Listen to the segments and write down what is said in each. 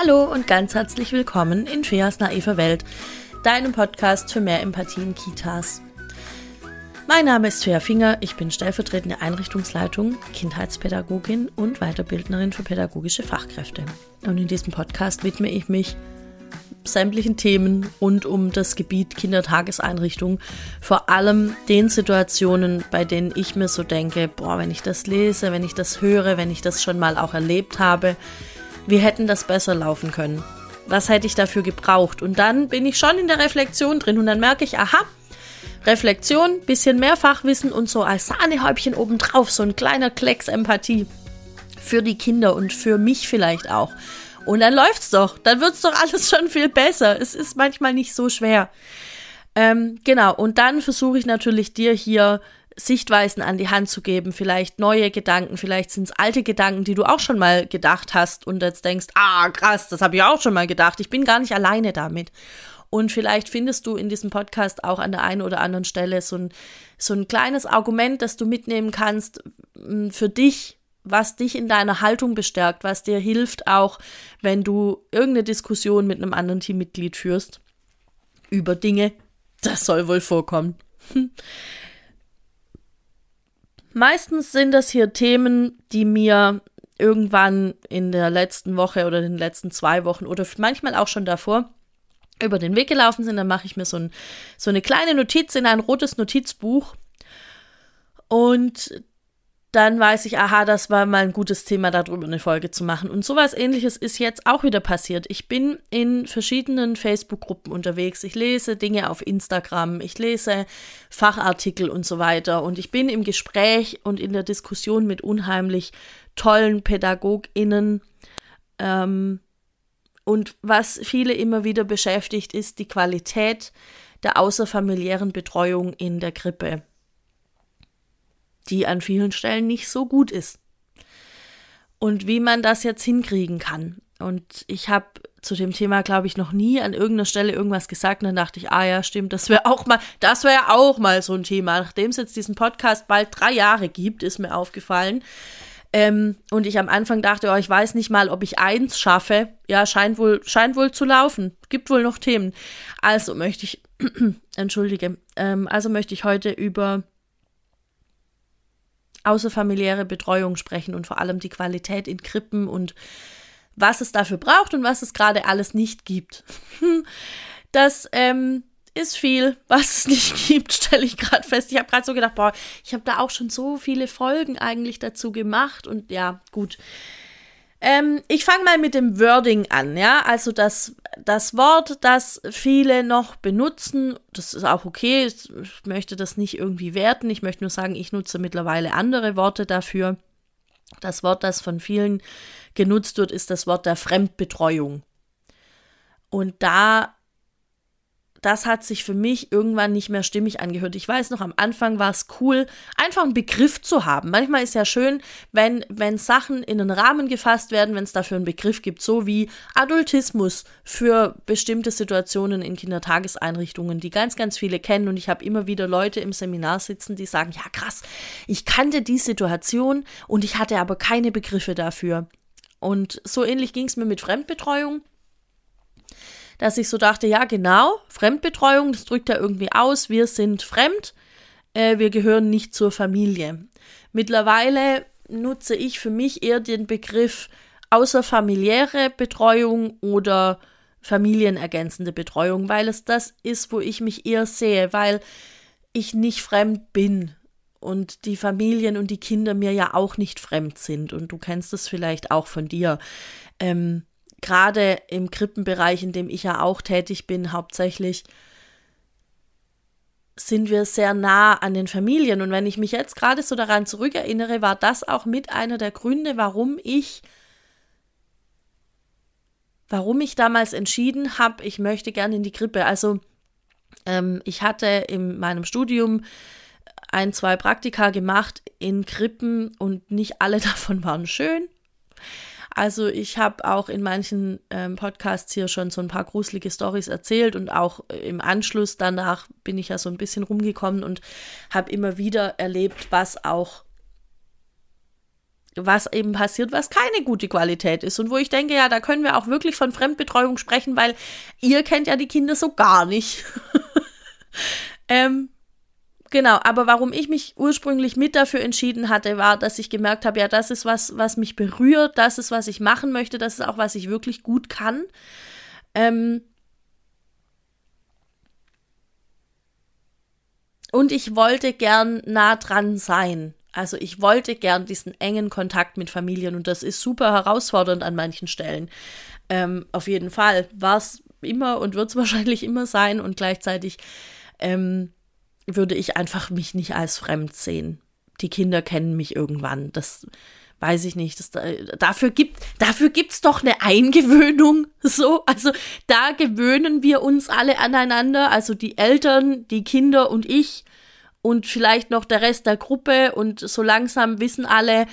Hallo und ganz herzlich willkommen in Feas naive Welt, deinem Podcast für mehr Empathie in Kitas. Mein Name ist Fea Finger, ich bin stellvertretende Einrichtungsleitung, Kindheitspädagogin und Weiterbildnerin für pädagogische Fachkräfte. Und in diesem Podcast widme ich mich sämtlichen Themen rund um das Gebiet Kindertageseinrichtung, vor allem den Situationen, bei denen ich mir so denke, boah, wenn ich das lese, wenn ich das höre, wenn ich das schon mal auch erlebt habe, wir hätten das besser laufen können. Was hätte ich dafür gebraucht? Und dann bin ich schon in der Reflexion drin und dann merke ich, aha, Reflexion, bisschen mehr Fachwissen und so als Sahnehäubchen obendrauf, so ein kleiner Klecks Empathie für die Kinder und für mich vielleicht auch. Und dann läuft's doch. Dann wird's doch alles schon viel besser. Es ist manchmal nicht so schwer. Ähm, genau. Und dann versuche ich natürlich dir hier Sichtweisen an die Hand zu geben, vielleicht neue Gedanken, vielleicht sind es alte Gedanken, die du auch schon mal gedacht hast und jetzt denkst, ah, krass, das habe ich auch schon mal gedacht. Ich bin gar nicht alleine damit. Und vielleicht findest du in diesem Podcast auch an der einen oder anderen Stelle so ein, so ein kleines Argument, das du mitnehmen kannst mm, für dich, was dich in deiner Haltung bestärkt, was dir hilft, auch wenn du irgendeine Diskussion mit einem anderen Teammitglied führst über Dinge. Das soll wohl vorkommen. Meistens sind das hier Themen, die mir irgendwann in der letzten Woche oder in den letzten zwei Wochen oder manchmal auch schon davor über den Weg gelaufen sind. Dann mache ich mir so, ein, so eine kleine Notiz in ein rotes Notizbuch und dann weiß ich, aha, das war mal ein gutes Thema, darüber eine Folge zu machen. Und sowas ähnliches ist jetzt auch wieder passiert. Ich bin in verschiedenen Facebook-Gruppen unterwegs. Ich lese Dinge auf Instagram, ich lese Fachartikel und so weiter. Und ich bin im Gespräch und in der Diskussion mit unheimlich tollen PädagogInnen. Ähm, und was viele immer wieder beschäftigt, ist die Qualität der außerfamiliären Betreuung in der Krippe die an vielen Stellen nicht so gut ist. Und wie man das jetzt hinkriegen kann. Und ich habe zu dem Thema, glaube ich, noch nie an irgendeiner Stelle irgendwas gesagt. Und dann dachte ich, ah ja, stimmt, das wäre auch mal, das wäre auch mal so ein Thema. Nachdem es jetzt diesen Podcast bald drei Jahre gibt, ist mir aufgefallen. Ähm, und ich am Anfang dachte, oh, ich weiß nicht mal, ob ich eins schaffe. Ja, scheint wohl, scheint wohl zu laufen. Gibt wohl noch Themen. Also möchte ich, entschuldige, ähm, also möchte ich heute über außerfamiliäre Betreuung sprechen und vor allem die Qualität in Krippen und was es dafür braucht und was es gerade alles nicht gibt. Das ähm, ist viel, was es nicht gibt, stelle ich gerade fest. Ich habe gerade so gedacht, boah, ich habe da auch schon so viele Folgen eigentlich dazu gemacht und ja, gut. Ähm, ich fange mal mit dem Wording an, ja. Also das, das Wort, das viele noch benutzen, das ist auch okay. Ich möchte das nicht irgendwie werten. Ich möchte nur sagen, ich nutze mittlerweile andere Worte dafür. Das Wort, das von vielen genutzt wird, ist das Wort der Fremdbetreuung. Und da das hat sich für mich irgendwann nicht mehr stimmig angehört. Ich weiß noch, am Anfang war es cool, einfach einen Begriff zu haben. Manchmal ist ja schön, wenn, wenn Sachen in einen Rahmen gefasst werden, wenn es dafür einen Begriff gibt, so wie Adultismus für bestimmte Situationen in Kindertageseinrichtungen, die ganz, ganz viele kennen. Und ich habe immer wieder Leute im Seminar sitzen, die sagen, ja krass, ich kannte die Situation und ich hatte aber keine Begriffe dafür. Und so ähnlich ging es mir mit Fremdbetreuung dass ich so dachte, ja genau, Fremdbetreuung, das drückt ja irgendwie aus, wir sind fremd, äh, wir gehören nicht zur Familie. Mittlerweile nutze ich für mich eher den Begriff außerfamiliäre Betreuung oder familienergänzende Betreuung, weil es das ist, wo ich mich eher sehe, weil ich nicht fremd bin und die Familien und die Kinder mir ja auch nicht fremd sind und du kennst es vielleicht auch von dir. Ähm, gerade im Krippenbereich, in dem ich ja auch tätig bin, hauptsächlich, sind wir sehr nah an den Familien. Und wenn ich mich jetzt gerade so daran zurückerinnere, war das auch mit einer der Gründe, warum ich, warum ich damals entschieden habe, ich möchte gerne in die Krippe. Also ähm, ich hatte in meinem Studium ein, zwei Praktika gemacht in Krippen und nicht alle davon waren schön. Also ich habe auch in manchen ähm, Podcasts hier schon so ein paar gruselige Stories erzählt und auch äh, im Anschluss danach bin ich ja so ein bisschen rumgekommen und habe immer wieder erlebt, was auch was eben passiert, was keine gute Qualität ist. Und wo ich denke, ja, da können wir auch wirklich von Fremdbetreuung sprechen, weil ihr kennt ja die Kinder so gar nicht. ähm, genau, aber warum ich mich ursprünglich mit dafür entschieden hatte, war, dass ich gemerkt habe, ja, das ist was, was mich berührt, das ist, was ich machen möchte, das ist auch, was ich wirklich gut kann. Ähm, und ich wollte gern nah dran sein. Also ich wollte gern diesen engen Kontakt mit Familien und das ist super herausfordernd an manchen Stellen. Ähm, auf jeden Fall war es immer und wird es wahrscheinlich immer sein und gleichzeitig ähm, würde ich einfach mich nicht als fremd sehen. Die Kinder kennen mich irgendwann. Das weiß ich nicht. Das, dafür gibt dafür gibt's doch eine Eingewöhnung. So, also da gewöhnen wir uns alle aneinander. Also die Eltern, die Kinder und ich und vielleicht noch der Rest der Gruppe und so langsam wissen alle,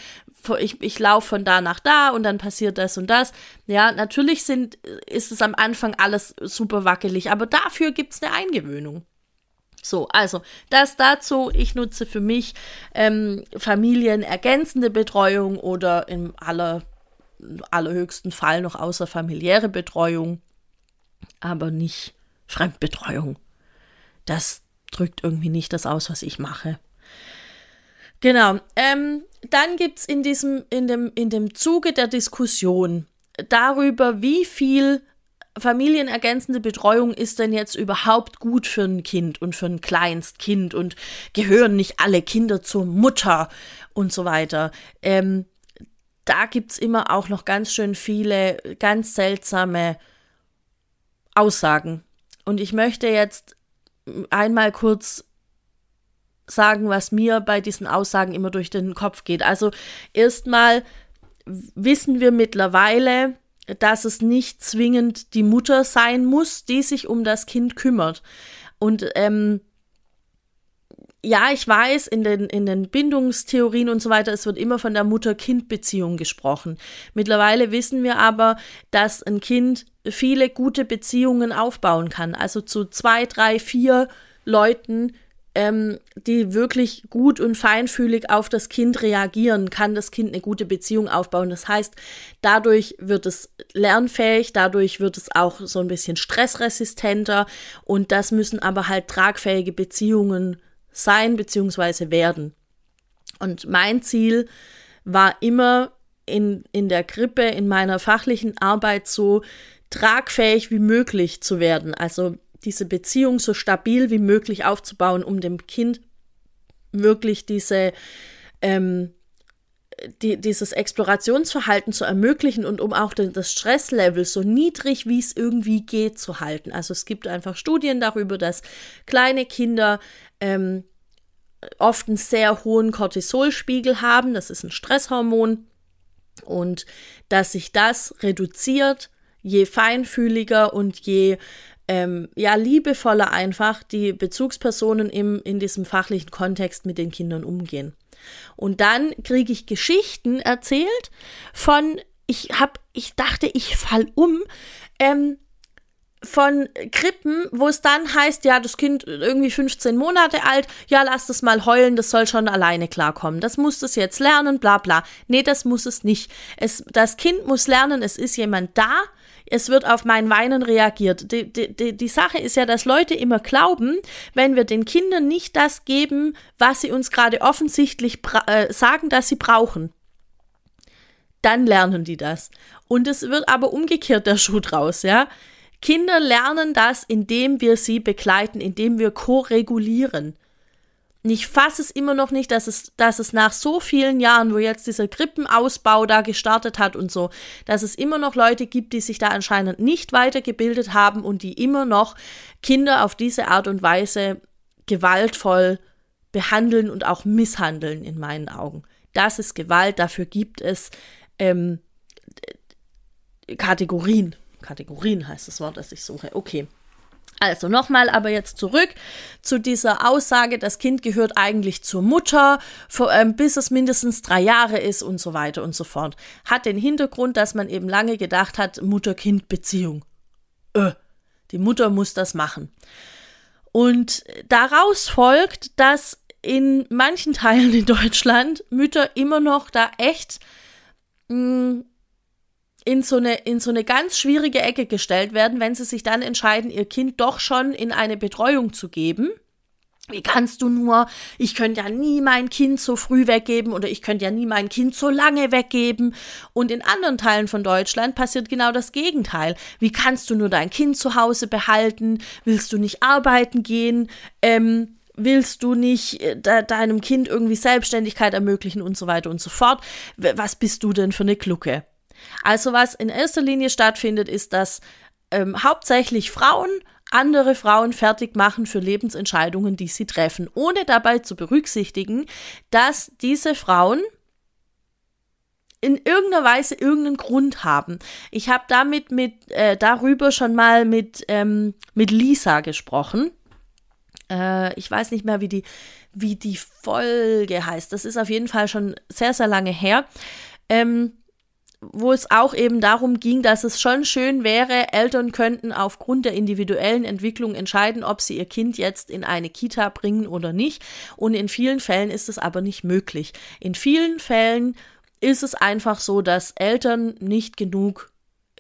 ich, ich laufe von da nach da und dann passiert das und das. Ja, natürlich sind, ist es am Anfang alles super wackelig, aber dafür gibt es eine Eingewöhnung. So, also das dazu. Ich nutze für mich ähm, familienergänzende Betreuung oder im aller, allerhöchsten Fall noch außerfamiliäre Betreuung, aber nicht Fremdbetreuung. Das, drückt irgendwie nicht das aus, was ich mache. Genau. Ähm, dann gibt es in in dem, in dem Zuge der Diskussion darüber, wie viel familienergänzende Betreuung ist denn jetzt überhaupt gut für ein Kind und für ein Kleinstkind und gehören nicht alle Kinder zur Mutter und so weiter. Ähm, da gibt es immer auch noch ganz schön viele ganz seltsame Aussagen. Und ich möchte jetzt einmal kurz sagen, was mir bei diesen Aussagen immer durch den Kopf geht. Also erstmal wissen wir mittlerweile, dass es nicht zwingend die Mutter sein muss, die sich um das Kind kümmert. Und ähm, ja, ich weiß, in den, in den Bindungstheorien und so weiter, es wird immer von der Mutter-Kind-Beziehung gesprochen. Mittlerweile wissen wir aber, dass ein Kind viele gute Beziehungen aufbauen kann. Also zu zwei, drei, vier Leuten, ähm, die wirklich gut und feinfühlig auf das Kind reagieren, kann das Kind eine gute Beziehung aufbauen. Das heißt, dadurch wird es lernfähig, dadurch wird es auch so ein bisschen stressresistenter und das müssen aber halt tragfähige Beziehungen sein bzw. werden. Und mein Ziel war immer in, in der Krippe, in meiner fachlichen Arbeit so tragfähig wie möglich zu werden. Also diese Beziehung so stabil wie möglich aufzubauen, um dem Kind wirklich diese, ähm, die, dieses Explorationsverhalten zu ermöglichen und um auch den, das Stresslevel so niedrig wie es irgendwie geht zu halten. Also es gibt einfach Studien darüber, dass kleine Kinder ähm, oft einen sehr hohen Cortisolspiegel haben. Das ist ein Stresshormon. Und dass sich das reduziert, je feinfühliger und je ähm, ja, liebevoller einfach die Bezugspersonen im, in diesem fachlichen Kontext mit den Kindern umgehen. Und dann kriege ich Geschichten erzählt von, ich hab, ich dachte, ich fall um, ähm, von Krippen, wo es dann heißt, ja, das Kind irgendwie 15 Monate alt, ja, lass das mal heulen, das soll schon alleine klarkommen. Das muss es jetzt lernen, bla bla. Nee, das muss es nicht. Es, das Kind muss lernen, es ist jemand da, es wird auf mein Weinen reagiert. Die, die, die Sache ist ja, dass Leute immer glauben, wenn wir den Kindern nicht das geben, was sie uns gerade offensichtlich äh, sagen, dass sie brauchen, dann lernen die das. Und es wird aber umgekehrt der Schuh draus, ja. Kinder lernen das, indem wir sie begleiten, indem wir ko-regulieren. Ich fasse es immer noch nicht, dass es, dass es nach so vielen Jahren, wo jetzt dieser Krippenausbau da gestartet hat und so, dass es immer noch Leute gibt, die sich da anscheinend nicht weitergebildet haben und die immer noch Kinder auf diese Art und Weise gewaltvoll behandeln und auch misshandeln, in meinen Augen. Das ist Gewalt, dafür gibt es ähm, Kategorien. Kategorien heißt das Wort, das ich suche. Okay. Also nochmal aber jetzt zurück zu dieser Aussage, das Kind gehört eigentlich zur Mutter, ähm, bis es mindestens drei Jahre ist und so weiter und so fort. Hat den Hintergrund, dass man eben lange gedacht hat, Mutter-Kind-Beziehung. Äh, die Mutter muss das machen. Und daraus folgt, dass in manchen Teilen in Deutschland Mütter immer noch da echt mh, mm, in so, eine, in so eine ganz schwierige Ecke gestellt werden, wenn sie sich dann entscheiden, ihr Kind doch schon in eine Betreuung zu geben. Wie kannst du nur? Ich könnte ja nie mein Kind so früh weggeben oder ich könnte ja nie mein Kind so lange weggeben. Und in anderen Teilen von Deutschland passiert genau das Gegenteil. Wie kannst du nur dein Kind zu Hause behalten? Willst du nicht arbeiten gehen? Ähm, willst du nicht äh, de deinem Kind irgendwie Selbstständigkeit ermöglichen und so weiter und so fort? Was bist du denn für eine Glucke? Also was in erster Linie stattfindet, ist, dass ähm, hauptsächlich Frauen andere Frauen fertig machen für Lebensentscheidungen, die sie treffen, ohne dabei zu berücksichtigen, dass diese Frauen in irgendeiner Weise irgendeinen Grund haben. Ich habe damit mit äh, darüber schon mal mit ähm, mit Lisa gesprochen. Äh, ich weiß nicht mehr, wie die wie die Folge heißt. Das ist auf jeden Fall schon sehr sehr lange her. Ähm, wo es auch eben darum ging, dass es schon schön wäre, Eltern könnten aufgrund der individuellen Entwicklung entscheiden, ob sie ihr Kind jetzt in eine Kita bringen oder nicht. Und in vielen Fällen ist es aber nicht möglich. In vielen Fällen ist es einfach so, dass Eltern nicht genug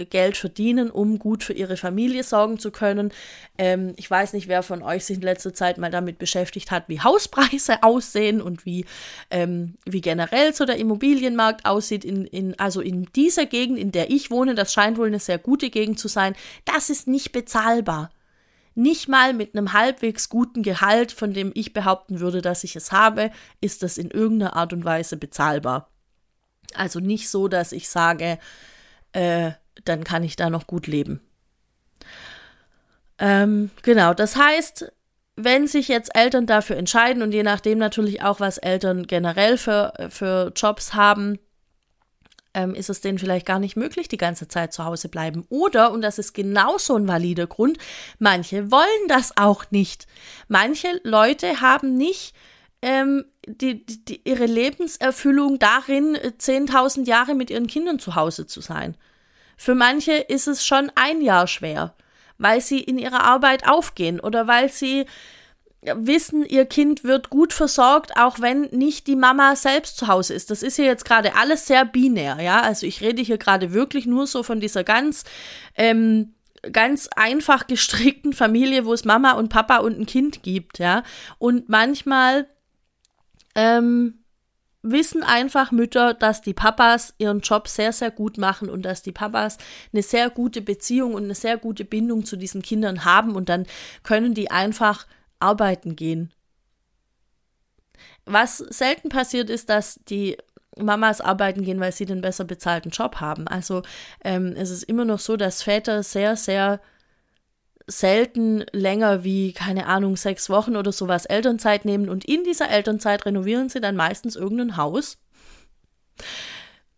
Geld verdienen, um gut für ihre Familie sorgen zu können. Ähm, ich weiß nicht, wer von euch sich in letzter Zeit mal damit beschäftigt hat, wie Hauspreise aussehen und wie, ähm, wie generell so der Immobilienmarkt aussieht. In, in, also in dieser Gegend, in der ich wohne, das scheint wohl eine sehr gute Gegend zu sein, das ist nicht bezahlbar. Nicht mal mit einem halbwegs guten Gehalt, von dem ich behaupten würde, dass ich es habe, ist das in irgendeiner Art und Weise bezahlbar. Also nicht so, dass ich sage, äh, dann kann ich da noch gut leben. Ähm, genau, das heißt, wenn sich jetzt Eltern dafür entscheiden und je nachdem natürlich auch, was Eltern generell für, für Jobs haben, ähm, ist es denen vielleicht gar nicht möglich, die ganze Zeit zu Hause bleiben. Oder, und das ist genauso ein valider Grund, manche wollen das auch nicht. Manche Leute haben nicht ähm, die, die, ihre Lebenserfüllung darin, 10.000 Jahre mit ihren Kindern zu Hause zu sein. Für manche ist es schon ein Jahr schwer, weil sie in ihrer Arbeit aufgehen oder weil sie wissen, ihr Kind wird gut versorgt, auch wenn nicht die Mama selbst zu Hause ist. Das ist ja jetzt gerade alles sehr binär, ja. Also ich rede hier gerade wirklich nur so von dieser ganz, ähm, ganz einfach gestrickten Familie, wo es Mama und Papa und ein Kind gibt, ja. Und manchmal ähm, wissen einfach Mütter, dass die Papas ihren Job sehr, sehr gut machen und dass die Papas eine sehr gute Beziehung und eine sehr gute Bindung zu diesen Kindern haben und dann können die einfach arbeiten gehen. Was selten passiert ist, dass die Mamas arbeiten gehen, weil sie den besser bezahlten Job haben. Also ähm, es ist immer noch so, dass Väter sehr, sehr selten länger wie, keine Ahnung, sechs Wochen oder sowas Elternzeit nehmen und in dieser Elternzeit renovieren sie dann meistens irgendein Haus.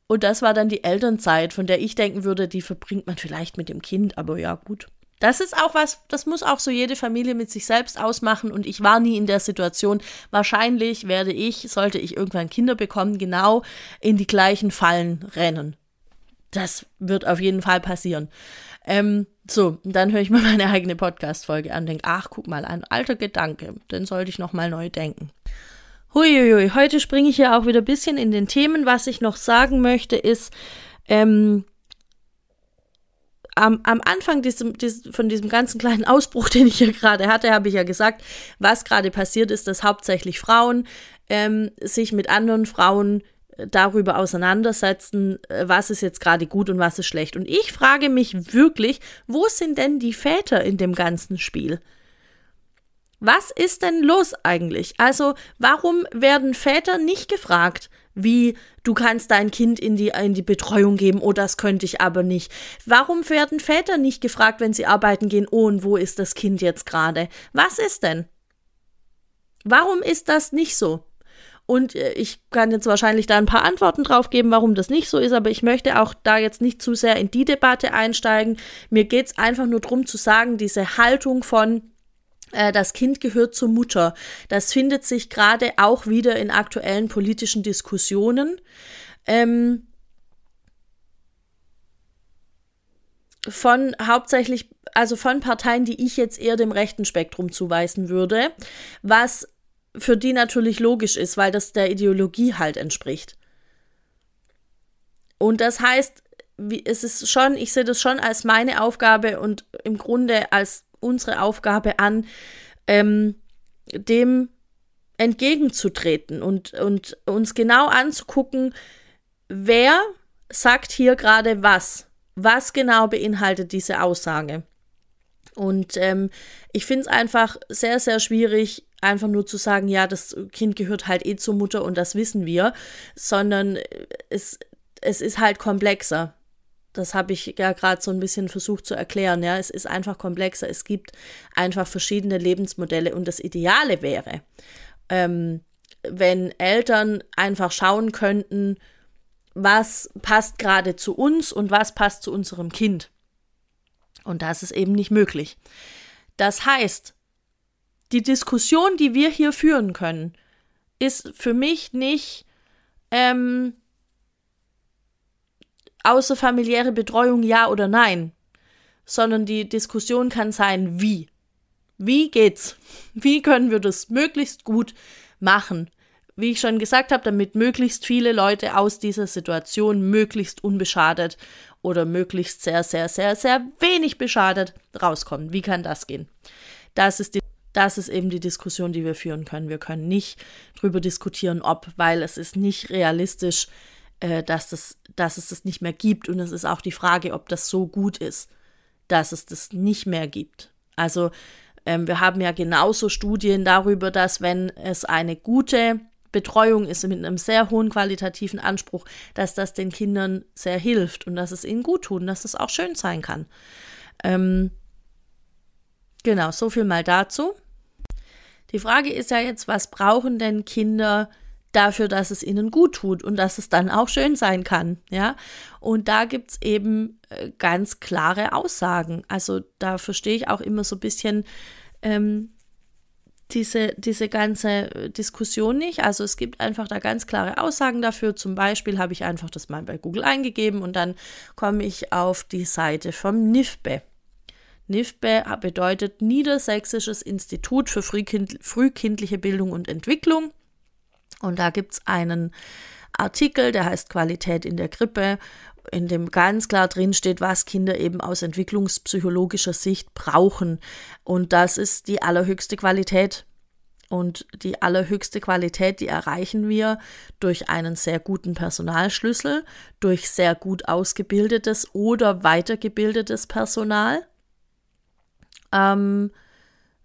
Und das war dann die Elternzeit, von der ich denken würde, die verbringt man vielleicht mit dem Kind, aber ja, gut. Das ist auch was, das muss auch so jede Familie mit sich selbst ausmachen und ich war nie in der Situation. Wahrscheinlich werde ich, sollte ich irgendwann Kinder bekommen, genau in die gleichen Fallen rennen. Das wird auf jeden Fall passieren. Ähm, so, dann höre ich mal meine eigene Podcast-Folge an und denke, ach, guck mal, ein alter Gedanke, den sollte ich nochmal neu denken. Huiuiui, heute springe ich ja auch wieder ein bisschen in den Themen. Was ich noch sagen möchte, ist, ähm, am, am Anfang diesem, diesem, von diesem ganzen kleinen Ausbruch, den ich hier gerade hatte, habe ich ja gesagt, was gerade passiert ist, dass hauptsächlich Frauen ähm, sich mit anderen Frauen darüber auseinandersetzen, äh, was ist jetzt gerade gut und was ist schlecht. Und ich frage mich wirklich, wo sind denn die Väter in dem ganzen Spiel? Was ist denn los eigentlich? Also, warum werden Väter nicht gefragt, wie du kannst dein Kind in die, in die Betreuung geben, oh, das könnte ich aber nicht. Warum werden Väter nicht gefragt, wenn sie arbeiten gehen, oh, und wo ist das Kind jetzt gerade? Was ist denn? Warum ist das nicht so? Und äh, ich kann jetzt wahrscheinlich da ein paar Antworten drauf geben, warum das nicht so ist, aber ich möchte auch da jetzt nicht zu sehr in die Debatte einsteigen. Mir geht es einfach nur darum zu sagen, diese Haltung von äh, das Kind gehört zur Mutter. Das findet sich gerade auch wieder in aktuellen politischen Diskussionen. Ähm, von hauptsächlich, also von Parteien, die ich jetzt eher dem rechten Spektrum zuweisen würde, was für die natürlich logisch ist, weil das der Ideologie halt entspricht. Und das heißt, wie, es ist schon, ich sehe das schon als meine Aufgabe und im Grunde als unsere Aufgabe an, ähm, dem entgegenzutreten und, und uns genau anzugucken, wer sagt hier gerade was. Was genau beinhaltet diese Aussage? Und ähm, ich finde es einfach sehr, sehr schwierig, einfach nur zu sagen, ja, das Kind gehört halt eh zur Mutter und das wissen wir, sondern es, es ist halt komplexer. Das habe ich ja gerade so ein bisschen versucht zu erklären. Ja, es ist einfach komplexer. Es gibt einfach verschiedene Lebensmodelle und das Ideale wäre, ähm, wenn Eltern einfach schauen könnten, was passt gerade zu uns und was passt zu unserem Kind. Und das ist eben nicht möglich. Das heißt, die Diskussion, die wir hier führen können, ist für mich nicht ähm, außerfamiliäre Betreuung ja oder nein, sondern die Diskussion kann sein, wie. Wie geht's? Wie können wir das möglichst gut machen? Wie ich schon gesagt habe, damit möglichst viele Leute aus dieser Situation möglichst unbeschadet oder möglichst sehr, sehr, sehr, sehr wenig beschadet rauskommen. Wie kann das gehen? Das ist die das ist eben die Diskussion, die wir führen können. Wir können nicht darüber diskutieren, ob, weil es ist nicht realistisch, äh, dass, das, dass es das nicht mehr gibt. Und es ist auch die Frage, ob das so gut ist, dass es das nicht mehr gibt. Also ähm, wir haben ja genauso Studien darüber, dass wenn es eine gute Betreuung ist mit einem sehr hohen qualitativen Anspruch, dass das den Kindern sehr hilft und dass es ihnen gut tut dass es auch schön sein kann. Ähm, genau, so viel mal dazu. Die Frage ist ja jetzt, was brauchen denn Kinder dafür, dass es ihnen gut tut und dass es dann auch schön sein kann, ja? Und da gibt es eben äh, ganz klare Aussagen. Also da verstehe ich auch immer so ein bisschen ähm, diese, diese ganze äh, Diskussion nicht. Also es gibt einfach da ganz klare Aussagen dafür. Zum Beispiel habe ich einfach das mal bei Google eingegeben und dann komme ich auf die Seite vom NIFBE. NIFBE bedeutet Niedersächsisches Institut für Frühkind frühkindliche Bildung und Entwicklung. Und da gibt es einen Artikel, der heißt Qualität in der Krippe, in dem ganz klar drin steht, was Kinder eben aus entwicklungspsychologischer Sicht brauchen. Und das ist die allerhöchste Qualität. Und die allerhöchste Qualität, die erreichen wir durch einen sehr guten Personalschlüssel, durch sehr gut ausgebildetes oder weitergebildetes Personal. Ähm,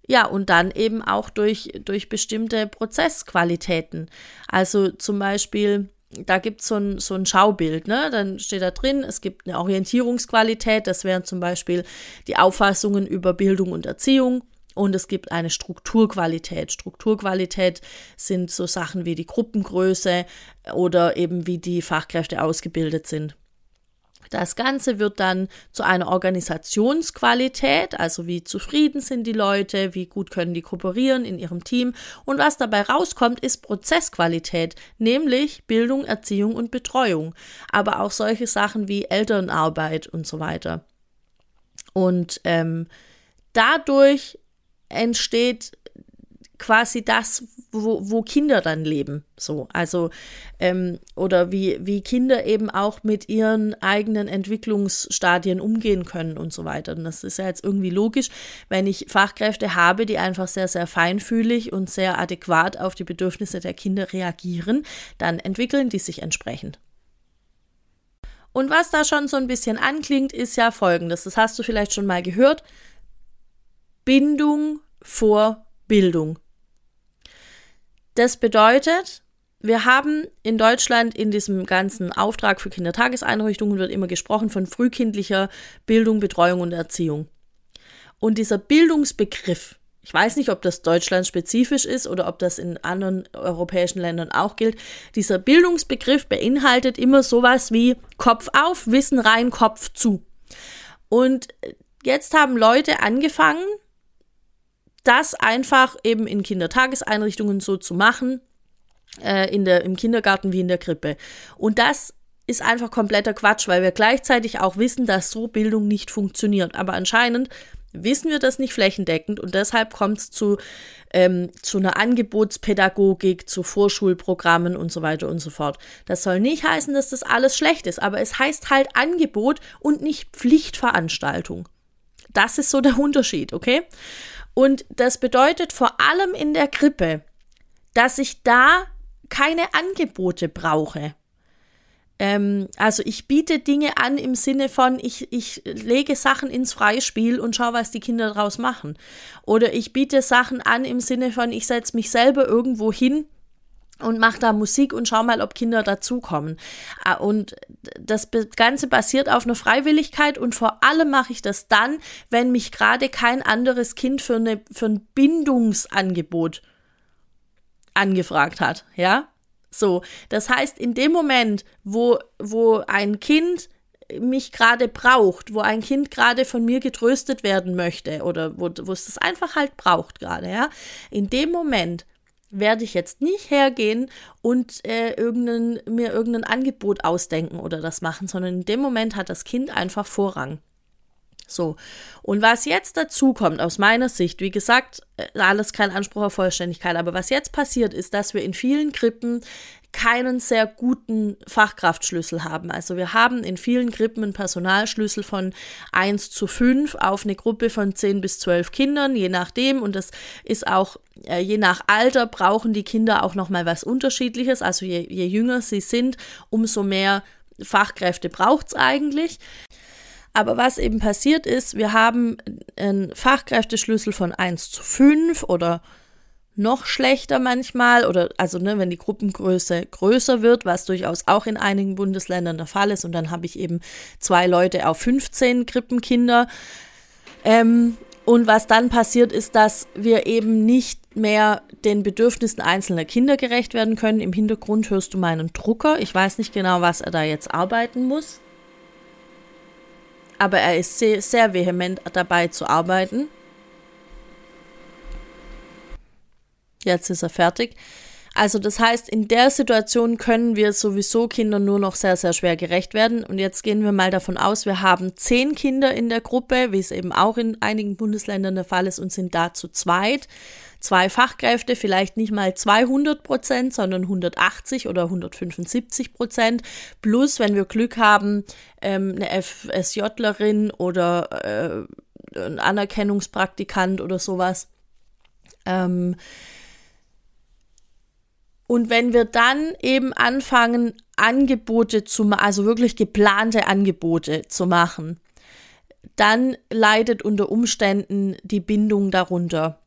ja, und dann eben auch durch, durch bestimmte Prozessqualitäten. Also zum Beispiel, da gibt es so ein, so ein Schaubild, ne? Dann steht da drin, es gibt eine Orientierungsqualität, das wären zum Beispiel die Auffassungen über Bildung und Erziehung. Und es gibt eine Strukturqualität. Strukturqualität sind so Sachen wie die Gruppengröße oder eben wie die Fachkräfte ausgebildet sind. Das Ganze wird dann zu einer Organisationsqualität, also wie zufrieden sind die Leute, wie gut können die kooperieren in ihrem Team. Und was dabei rauskommt, ist Prozessqualität, nämlich Bildung, Erziehung und Betreuung. Aber auch solche Sachen wie Elternarbeit und so weiter. Und ähm, dadurch entsteht quasi das, wo, wo Kinder dann leben. So, also, ähm, oder wie, wie Kinder eben auch mit ihren eigenen Entwicklungsstadien umgehen können und so weiter. Und das ist ja jetzt irgendwie logisch, wenn ich Fachkräfte habe, die einfach sehr, sehr feinfühlig und sehr adäquat auf die Bedürfnisse der Kinder reagieren, dann entwickeln die sich entsprechend. Und was da schon so ein bisschen anklingt, ist ja folgendes. Das hast du vielleicht schon mal gehört. Bindung vor Bildung. Das bedeutet, wir haben in Deutschland in diesem ganzen Auftrag für Kindertageseinrichtungen wird immer gesprochen von frühkindlicher Bildung, Betreuung und Erziehung. Und dieser Bildungsbegriff, ich weiß nicht, ob das Deutschland spezifisch ist oder ob das in anderen europäischen Ländern auch gilt. Dieser Bildungsbegriff beinhaltet immer sowas wie Kopf auf, Wissen rein, Kopf zu. Und jetzt haben Leute angefangen, das einfach eben in Kindertageseinrichtungen so zu machen, äh, in der, im Kindergarten wie in der Krippe. Und das ist einfach kompletter Quatsch, weil wir gleichzeitig auch wissen, dass so Bildung nicht funktioniert. Aber anscheinend wissen wir das nicht flächendeckend und deshalb kommt es zu, ähm, zu einer Angebotspädagogik, zu Vorschulprogrammen und so weiter und so fort. Das soll nicht heißen, dass das alles schlecht ist, aber es heißt halt Angebot und nicht Pflichtveranstaltung. Das ist so der Unterschied, okay? Und das bedeutet vor allem in der Krippe, dass ich da keine Angebote brauche. Ähm, also ich biete Dinge an im Sinne von, ich, ich lege Sachen ins Freispiel und schaue, was die Kinder daraus machen. Oder ich biete Sachen an im Sinne von, ich setze mich selber irgendwo hin und mache da Musik und schau mal, ob Kinder dazukommen. Ah, und das Ganze basiert auf einer Freiwilligkeit und vor allem mache ich das dann, wenn mich gerade kein anderes Kind für, eine, für ein Bindungsangebot angefragt hat, ja. So, das heißt, in dem Moment, wo, wo ein Kind mich gerade braucht, wo ein Kind gerade von mir getröstet werden möchte oder wo, wo es das einfach halt braucht gerade, ja, in dem Moment werde ich jetzt nicht hergehen und äh, irgendein, mir irgendein Angebot ausdenken oder das machen, sondern in dem Moment hat das Kind einfach Vorrang. So. Und was jetzt dazu kommt, aus meiner Sicht, wie gesagt, äh, alles kein Anspruch auf Vollständigkeit, aber was jetzt passiert ist, dass wir in vielen Krippen keinen sehr guten Fachkraftschlüssel haben. Also wir haben in vielen Krippen einen Personalschlüssel von 1 zu 5 auf eine Gruppe von 10 bis 12 Kindern, je nachdem. Und das ist auch, äh, je nach Alter brauchen die Kinder auch nochmal was Unterschiedliches. Also je, je jünger sie sind, umso mehr Fachkräfte braucht es eigentlich. Aber was eben passiert ist, wir haben einen Fachkräfteschlüssel von 1 zu 5 oder noch schlechter manchmal oder also ne, wenn die Gruppengröße größer wird, was durchaus auch in einigen Bundesländern der Fall ist und dann habe ich eben zwei Leute auf 15 Krippenkinder. Ähm, und was dann passiert ist, dass wir eben nicht mehr den Bedürfnissen einzelner Kinder gerecht werden können. Im Hintergrund hörst du meinen Drucker. Ich weiß nicht genau, was er da jetzt arbeiten muss aber er ist sehr, sehr vehement dabei zu arbeiten. Jetzt ist er fertig. Also das heißt, in der Situation können wir sowieso Kindern nur noch sehr, sehr schwer gerecht werden. Und jetzt gehen wir mal davon aus, wir haben zehn Kinder in der Gruppe, wie es eben auch in einigen Bundesländern der Fall ist, und sind da zu zweit zwei Fachkräfte vielleicht nicht mal 200 Prozent, sondern 180 oder 175 Prozent. Plus, wenn wir Glück haben, ähm, eine FSJlerin oder äh, ein Anerkennungspraktikant oder sowas. Ähm, und wenn wir dann eben anfangen, Angebote zu machen, also wirklich geplante Angebote zu machen, dann leidet unter Umständen die Bindung darunter.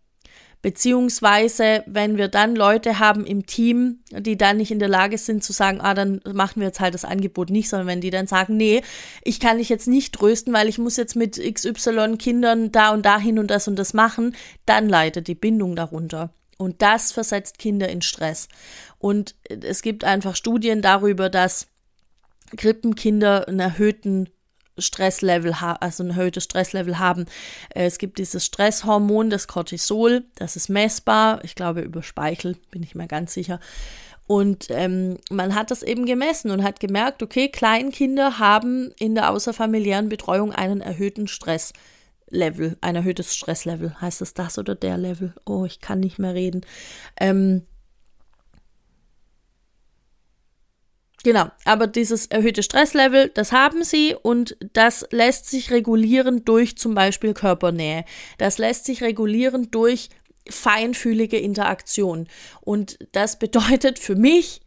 Beziehungsweise, wenn wir dann Leute haben im Team, die dann nicht in der Lage sind zu sagen, ah, dann machen wir jetzt halt das Angebot nicht, sondern wenn die dann sagen, nee, ich kann dich jetzt nicht trösten, weil ich muss jetzt mit XY Kindern da und dahin und das und das machen, dann leidet die Bindung darunter. Und das versetzt Kinder in Stress. Und es gibt einfach Studien darüber, dass Krippenkinder einen erhöhten Stresslevel haben, also ein erhöhtes Stresslevel haben. Äh, es gibt dieses Stresshormon, das Cortisol, das ist messbar, ich glaube über Speichel, bin ich mir ganz sicher. Und ähm, man hat das eben gemessen und hat gemerkt, okay, Kleinkinder haben in der außerfamiliären Betreuung einen erhöhten Stresslevel, ein erhöhtes Stresslevel. Heißt es das oder der Level? Oh, ich kann nicht mehr reden. Ähm, Genau, aber dieses erhöhte Stresslevel, das haben sie und das lässt sich regulieren durch zum Beispiel Körpernähe. Das lässt sich regulieren durch feinfühlige Interaktion. Und das bedeutet für mich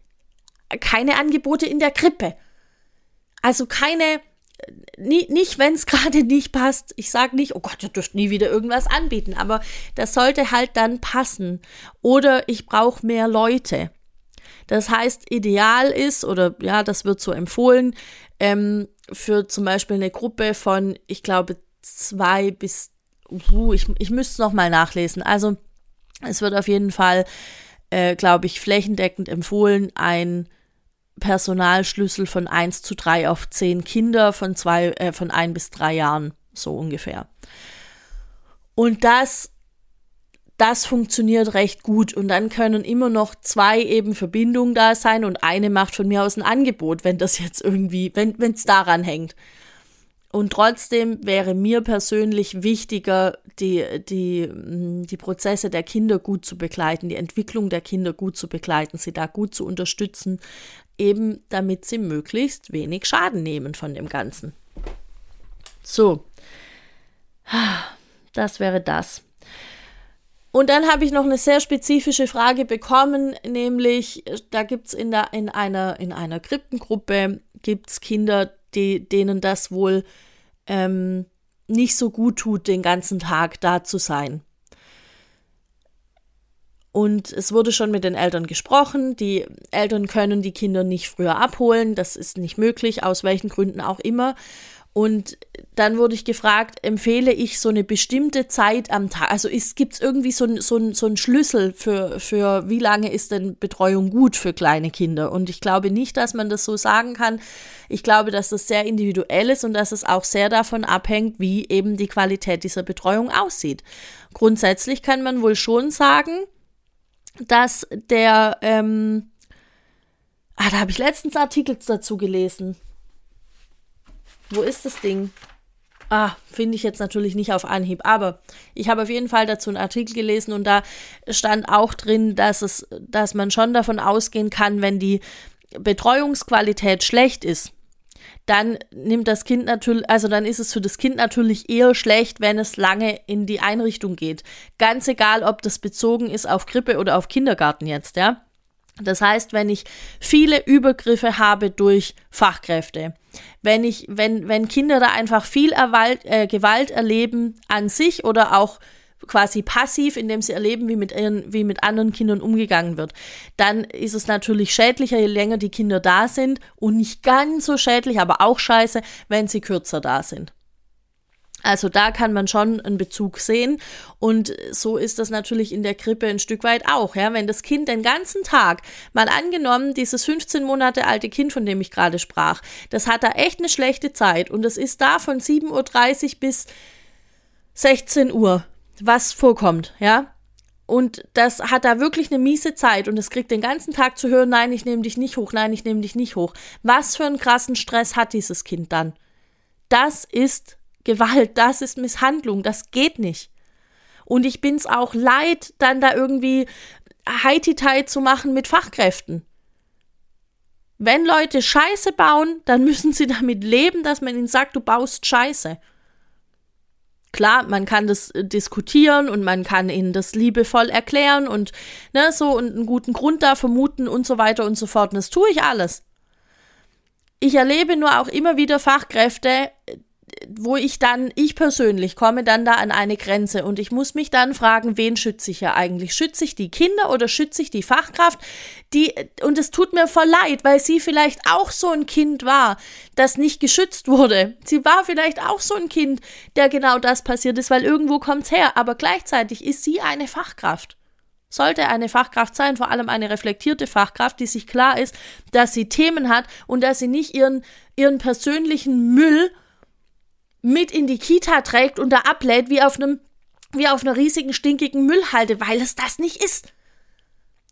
keine Angebote in der Krippe. Also keine, nie, nicht wenn es gerade nicht passt. Ich sage nicht, oh Gott, ihr dürft nie wieder irgendwas anbieten, aber das sollte halt dann passen. Oder ich brauche mehr Leute. Das heißt, ideal ist, oder ja, das wird so empfohlen, ähm, für zum Beispiel eine Gruppe von, ich glaube, zwei bis, uh, ich, ich müsste es nochmal nachlesen. Also, es wird auf jeden Fall, äh, glaube ich, flächendeckend empfohlen, ein Personalschlüssel von 1 zu 3 auf 10 Kinder von zwei, äh, von ein bis drei Jahren, so ungefähr. Und das das funktioniert recht gut und dann können immer noch zwei eben Verbindungen da sein und eine macht von mir aus ein Angebot, wenn das jetzt irgendwie, wenn es daran hängt. Und trotzdem wäre mir persönlich wichtiger, die, die, mm, die Prozesse der Kinder gut zu begleiten, die Entwicklung der Kinder gut zu begleiten, sie da gut zu unterstützen, eben damit sie möglichst wenig Schaden nehmen von dem Ganzen. So, das wäre das. Und dann habe ich noch eine sehr spezifische Frage bekommen, nämlich da gibt es in, in, einer, in einer Krippengruppe gibt's Kinder, die, denen das wohl ähm, nicht so gut tut, den ganzen Tag da zu sein. Und es wurde schon mit den Eltern gesprochen. Die Eltern können die Kinder nicht früher abholen. Das ist nicht möglich, aus welchen Gründen auch immer. Und dann wurde ich gefragt, empfehle ich so eine bestimmte Zeit am Tag? Also gibt es irgendwie so, so, so einen Schlüssel für, für, wie lange ist denn Betreuung gut für kleine Kinder? Und ich glaube nicht, dass man das so sagen kann. Ich glaube, dass das sehr individuell ist und dass es auch sehr davon abhängt, wie eben die Qualität dieser Betreuung aussieht. Grundsätzlich kann man wohl schon sagen, dass der, ähm, ah, da habe ich letztens Artikel dazu gelesen wo ist das Ding? Ah, finde ich jetzt natürlich nicht auf Anhieb, aber ich habe auf jeden Fall dazu einen Artikel gelesen und da stand auch drin, dass es, dass man schon davon ausgehen kann, wenn die Betreuungsqualität schlecht ist, dann nimmt das Kind natürlich, also dann ist es für das Kind natürlich eher schlecht, wenn es lange in die Einrichtung geht. Ganz egal, ob das bezogen ist auf Krippe oder auf Kindergarten jetzt, ja. Das heißt, wenn ich viele Übergriffe habe durch Fachkräfte, wenn ich, wenn, wenn Kinder da einfach viel Erwalt, äh, Gewalt erleben an sich oder auch quasi passiv, indem sie erleben, wie mit, ihren, wie mit anderen Kindern umgegangen wird, dann ist es natürlich schädlicher, je länger die Kinder da sind und nicht ganz so schädlich, aber auch scheiße, wenn sie kürzer da sind. Also da kann man schon einen Bezug sehen und so ist das natürlich in der Krippe ein Stück weit auch, ja, wenn das Kind den ganzen Tag, mal angenommen, dieses 15 Monate alte Kind, von dem ich gerade sprach, das hat da echt eine schlechte Zeit und es ist da von 7.30 Uhr bis 16 Uhr, was vorkommt, ja, und das hat da wirklich eine miese Zeit und es kriegt den ganzen Tag zu hören, nein, ich nehme dich nicht hoch, nein, ich nehme dich nicht hoch. Was für einen krassen Stress hat dieses Kind dann? Das ist Gewalt, das ist Misshandlung, das geht nicht. Und ich bin's auch leid, dann da irgendwie Haiti-Tai zu machen mit Fachkräften. Wenn Leute Scheiße bauen, dann müssen sie damit leben, dass man ihnen sagt, du baust Scheiße. Klar, man kann das äh, diskutieren und man kann ihnen das liebevoll erklären und ne, so und einen guten Grund da vermuten und so weiter und so fort. Und das tue ich alles. Ich erlebe nur auch immer wieder Fachkräfte, wo ich dann, ich persönlich komme dann da an eine Grenze und ich muss mich dann fragen, wen schütze ich ja eigentlich? Schütze ich die Kinder oder schütze ich die Fachkraft? Die, und es tut mir voll leid, weil sie vielleicht auch so ein Kind war, das nicht geschützt wurde. Sie war vielleicht auch so ein Kind, der genau das passiert ist, weil irgendwo kommt's her, aber gleichzeitig ist sie eine Fachkraft. Sollte eine Fachkraft sein, vor allem eine reflektierte Fachkraft, die sich klar ist, dass sie Themen hat und dass sie nicht ihren, ihren persönlichen Müll mit in die Kita trägt und da ablädt wie auf einem wie auf einer riesigen stinkigen Müllhalde, weil es das nicht ist.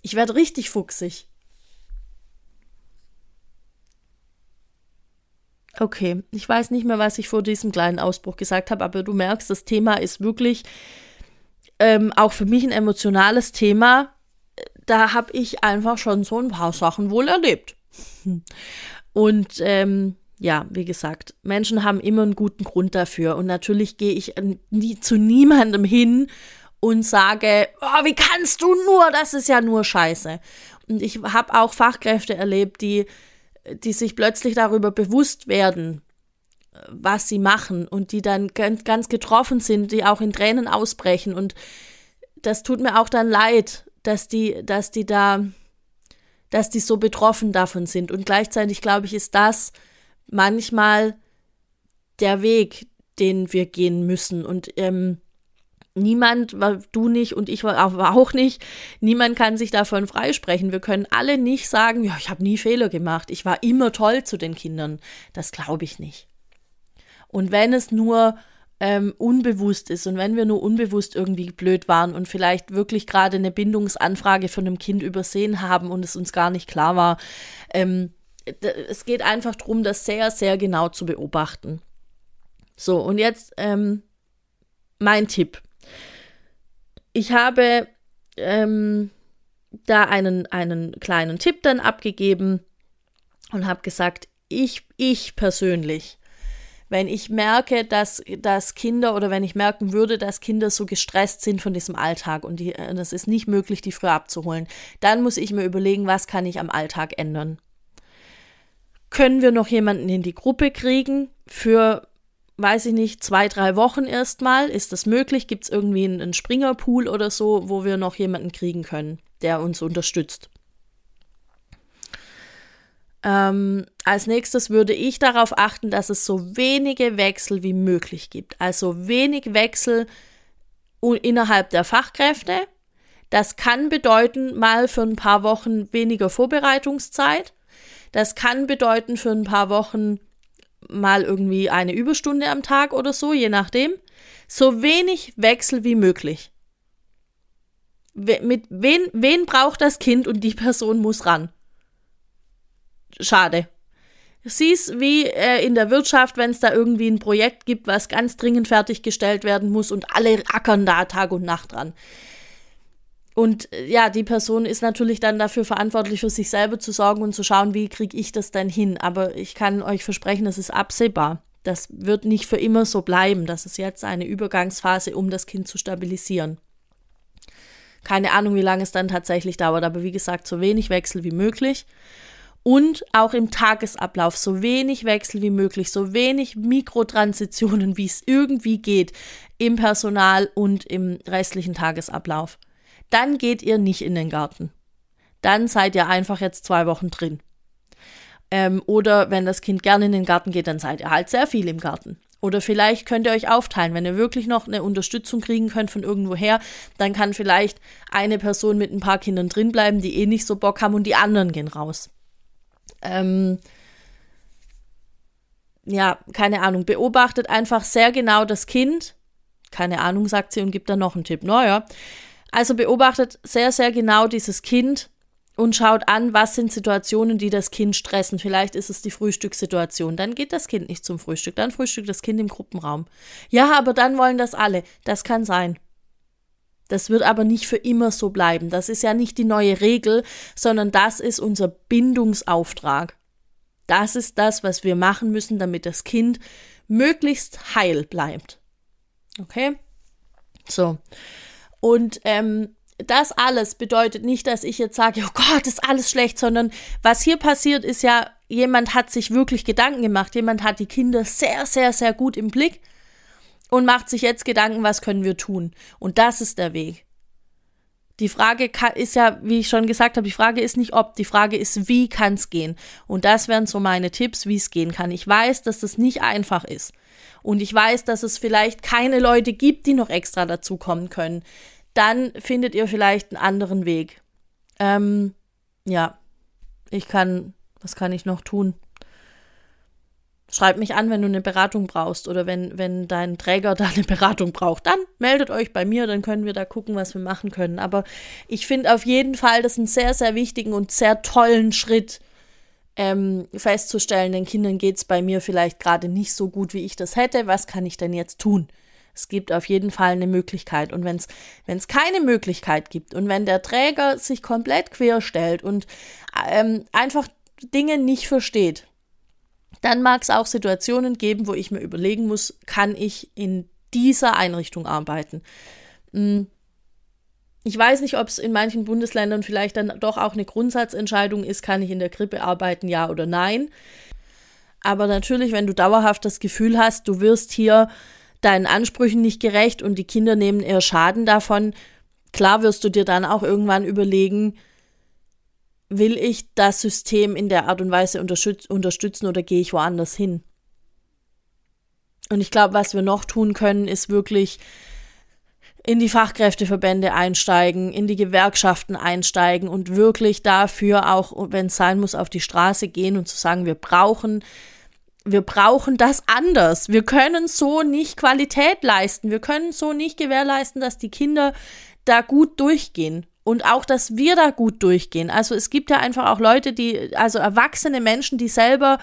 Ich werde richtig fuchsig. Okay, ich weiß nicht mehr, was ich vor diesem kleinen Ausbruch gesagt habe, aber du merkst, das Thema ist wirklich ähm, auch für mich ein emotionales Thema. Da habe ich einfach schon so ein paar Sachen wohl erlebt. Und ähm, ja, wie gesagt, Menschen haben immer einen guten Grund dafür. Und natürlich gehe ich nie, zu niemandem hin und sage, oh, wie kannst du nur, das ist ja nur Scheiße. Und ich habe auch Fachkräfte erlebt, die, die sich plötzlich darüber bewusst werden, was sie machen und die dann ganz, ganz getroffen sind, die auch in Tränen ausbrechen. Und das tut mir auch dann leid, dass die, dass die da, dass die so betroffen davon sind. Und gleichzeitig glaube ich, ist das, manchmal der Weg, den wir gehen müssen. Und ähm, niemand, du nicht und ich auch nicht, niemand kann sich davon freisprechen. Wir können alle nicht sagen, ja, ich habe nie Fehler gemacht, ich war immer toll zu den Kindern. Das glaube ich nicht. Und wenn es nur ähm, unbewusst ist und wenn wir nur unbewusst irgendwie blöd waren und vielleicht wirklich gerade eine Bindungsanfrage von einem Kind übersehen haben und es uns gar nicht klar war, ähm, es geht einfach darum, das sehr, sehr genau zu beobachten. So, und jetzt ähm, mein Tipp. Ich habe ähm, da einen, einen kleinen Tipp dann abgegeben und habe gesagt, ich, ich persönlich, wenn ich merke, dass, dass Kinder oder wenn ich merken würde, dass Kinder so gestresst sind von diesem Alltag und es ist nicht möglich, die früher abzuholen, dann muss ich mir überlegen, was kann ich am Alltag ändern. Können wir noch jemanden in die Gruppe kriegen für, weiß ich nicht, zwei, drei Wochen erstmal? Ist das möglich? Gibt es irgendwie einen Springerpool oder so, wo wir noch jemanden kriegen können, der uns unterstützt? Ähm, als nächstes würde ich darauf achten, dass es so wenige Wechsel wie möglich gibt. Also wenig Wechsel innerhalb der Fachkräfte. Das kann bedeuten, mal für ein paar Wochen weniger Vorbereitungszeit. Das kann bedeuten, für ein paar Wochen mal irgendwie eine Überstunde am Tag oder so, je nachdem. So wenig Wechsel wie möglich. Mit wen, wen braucht das Kind und die Person muss ran? schade. Siehst wie äh, in der Wirtschaft, wenn es da irgendwie ein Projekt gibt, was ganz dringend fertiggestellt werden muss und alle ackern da Tag und Nacht dran. Und äh, ja, die Person ist natürlich dann dafür verantwortlich, für sich selber zu sorgen und zu schauen, wie kriege ich das denn hin. Aber ich kann euch versprechen, das ist absehbar. Das wird nicht für immer so bleiben. Das ist jetzt eine Übergangsphase, um das Kind zu stabilisieren. Keine Ahnung, wie lange es dann tatsächlich dauert, aber wie gesagt, so wenig Wechsel wie möglich und auch im Tagesablauf so wenig Wechsel wie möglich, so wenig Mikrotransitionen, wie es irgendwie geht im Personal und im restlichen Tagesablauf. Dann geht ihr nicht in den Garten. Dann seid ihr einfach jetzt zwei Wochen drin. Ähm, oder wenn das Kind gerne in den Garten geht, dann seid ihr halt sehr viel im Garten. Oder vielleicht könnt ihr euch aufteilen, wenn ihr wirklich noch eine Unterstützung kriegen könnt von irgendwoher, dann kann vielleicht eine Person mit ein paar Kindern drinbleiben, die eh nicht so Bock haben und die anderen gehen raus ähm, ja, keine Ahnung, beobachtet einfach sehr genau das Kind. Keine Ahnung, sagt sie und gibt dann noch einen Tipp. Naja, also beobachtet sehr, sehr genau dieses Kind und schaut an, was sind Situationen, die das Kind stressen. Vielleicht ist es die Frühstückssituation. Dann geht das Kind nicht zum Frühstück. Dann frühstückt das Kind im Gruppenraum. Ja, aber dann wollen das alle. Das kann sein. Das wird aber nicht für immer so bleiben. Das ist ja nicht die neue Regel, sondern das ist unser Bindungsauftrag. Das ist das, was wir machen müssen, damit das Kind möglichst heil bleibt. Okay? So. Und ähm, das alles bedeutet nicht, dass ich jetzt sage, oh Gott, ist alles schlecht, sondern was hier passiert, ist ja, jemand hat sich wirklich Gedanken gemacht, jemand hat die Kinder sehr, sehr, sehr gut im Blick und macht sich jetzt Gedanken, was können wir tun. Und das ist der Weg. Die Frage ist ja, wie ich schon gesagt habe, die Frage ist nicht ob, die Frage ist, wie kann es gehen. Und das wären so meine Tipps, wie es gehen kann. Ich weiß, dass das nicht einfach ist. Und ich weiß, dass es vielleicht keine Leute gibt, die noch extra dazukommen können. Dann findet ihr vielleicht einen anderen Weg. Ähm, ja, ich kann, was kann ich noch tun? Schreib mich an, wenn du eine Beratung brauchst oder wenn, wenn dein Träger da eine Beratung braucht. Dann meldet euch bei mir, dann können wir da gucken, was wir machen können. Aber ich finde auf jeden Fall das einen sehr, sehr wichtigen und sehr tollen Schritt ähm, festzustellen, den Kindern geht es bei mir vielleicht gerade nicht so gut, wie ich das hätte. Was kann ich denn jetzt tun? Es gibt auf jeden Fall eine Möglichkeit. Und wenn es keine Möglichkeit gibt und wenn der Träger sich komplett quer stellt und ähm, einfach Dinge nicht versteht, dann mag es auch Situationen geben, wo ich mir überlegen muss, kann ich in dieser Einrichtung arbeiten? Hm. Ich weiß nicht, ob es in manchen Bundesländern vielleicht dann doch auch eine Grundsatzentscheidung ist, kann ich in der Krippe arbeiten, ja oder nein. Aber natürlich, wenn du dauerhaft das Gefühl hast, du wirst hier deinen Ansprüchen nicht gerecht und die Kinder nehmen eher Schaden davon, klar wirst du dir dann auch irgendwann überlegen, will ich das System in der Art und Weise unterstützen oder gehe ich woanders hin? Und ich glaube, was wir noch tun können, ist wirklich in die Fachkräfteverbände einsteigen, in die Gewerkschaften einsteigen und wirklich dafür auch, wenn es sein muss, auf die Straße gehen und zu sagen, wir brauchen, wir brauchen das anders. Wir können so nicht Qualität leisten. Wir können so nicht gewährleisten, dass die Kinder da gut durchgehen und auch, dass wir da gut durchgehen. Also es gibt ja einfach auch Leute, die, also erwachsene Menschen, die selber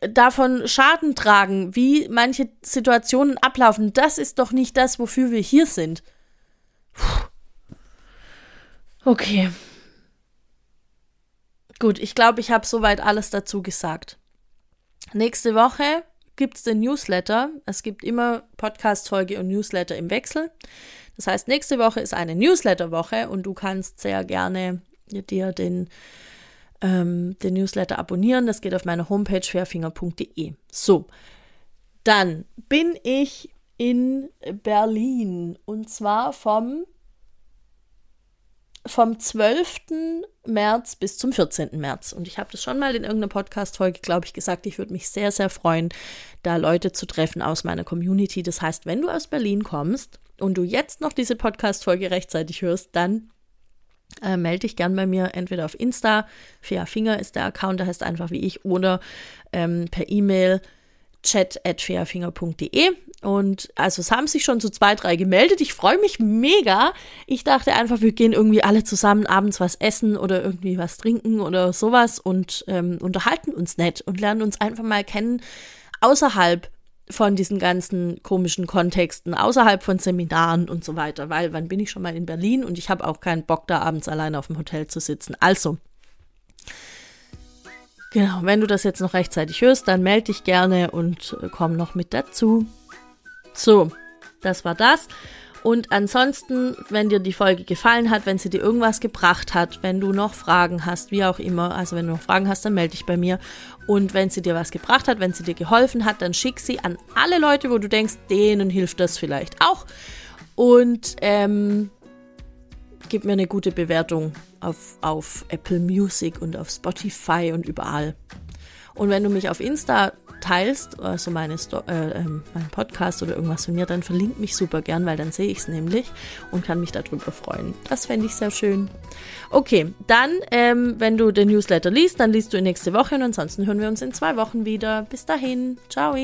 davon Schaden tragen, wie manche Situationen ablaufen. Das ist doch nicht das, wofür wir hier sind. Puh. Okay. Gut, ich glaube, ich habe soweit alles dazu gesagt. Nächste Woche gibt es den Newsletter. Es gibt immer Podcast-Folge und Newsletter im Wechsel. Das heißt, nächste Woche ist eine Newsletter-Woche und du kannst sehr gerne dir den, ähm, den Newsletter abonnieren. Das geht auf meiner Homepage fairfinger.de. So, dann bin ich in Berlin und zwar vom vom 12. März bis zum 14. März. Und ich habe das schon mal in irgendeiner Podcast-Folge, glaube ich, gesagt. Ich würde mich sehr, sehr freuen, da Leute zu treffen aus meiner Community. Das heißt, wenn du aus Berlin kommst und du jetzt noch diese Podcast-Folge rechtzeitig hörst, dann äh, melde dich gern bei mir, entweder auf Insta, Fair Finger ist der Account, der heißt einfach wie ich, oder ähm, per E-Mail chat.fairfinger.de und also es haben sich schon so zwei, drei gemeldet. Ich freue mich mega. Ich dachte einfach, wir gehen irgendwie alle zusammen abends was essen oder irgendwie was trinken oder sowas und ähm, unterhalten uns nett und lernen uns einfach mal kennen außerhalb von diesen ganzen komischen Kontexten, außerhalb von Seminaren und so weiter. Weil wann bin ich schon mal in Berlin und ich habe auch keinen Bock, da abends alleine auf dem Hotel zu sitzen. Also, Genau, wenn du das jetzt noch rechtzeitig hörst, dann melde dich gerne und äh, komm noch mit dazu. So, das war das. Und ansonsten, wenn dir die Folge gefallen hat, wenn sie dir irgendwas gebracht hat, wenn du noch Fragen hast, wie auch immer, also wenn du noch Fragen hast, dann melde dich bei mir. Und wenn sie dir was gebracht hat, wenn sie dir geholfen hat, dann schick sie an alle Leute, wo du denkst, denen hilft das vielleicht auch. Und ähm, gib mir eine gute Bewertung auf, auf Apple Music und auf Spotify und überall. Und wenn du mich auf Insta teilst, also meine Sto äh, äh, mein Podcast oder irgendwas von mir, dann verlink mich super gern, weil dann sehe ich es nämlich und kann mich darüber freuen. Das fände ich sehr schön. Okay, dann, ähm, wenn du den Newsletter liest, dann liest du ihn nächste Woche und ansonsten hören wir uns in zwei Wochen wieder. Bis dahin, ciao.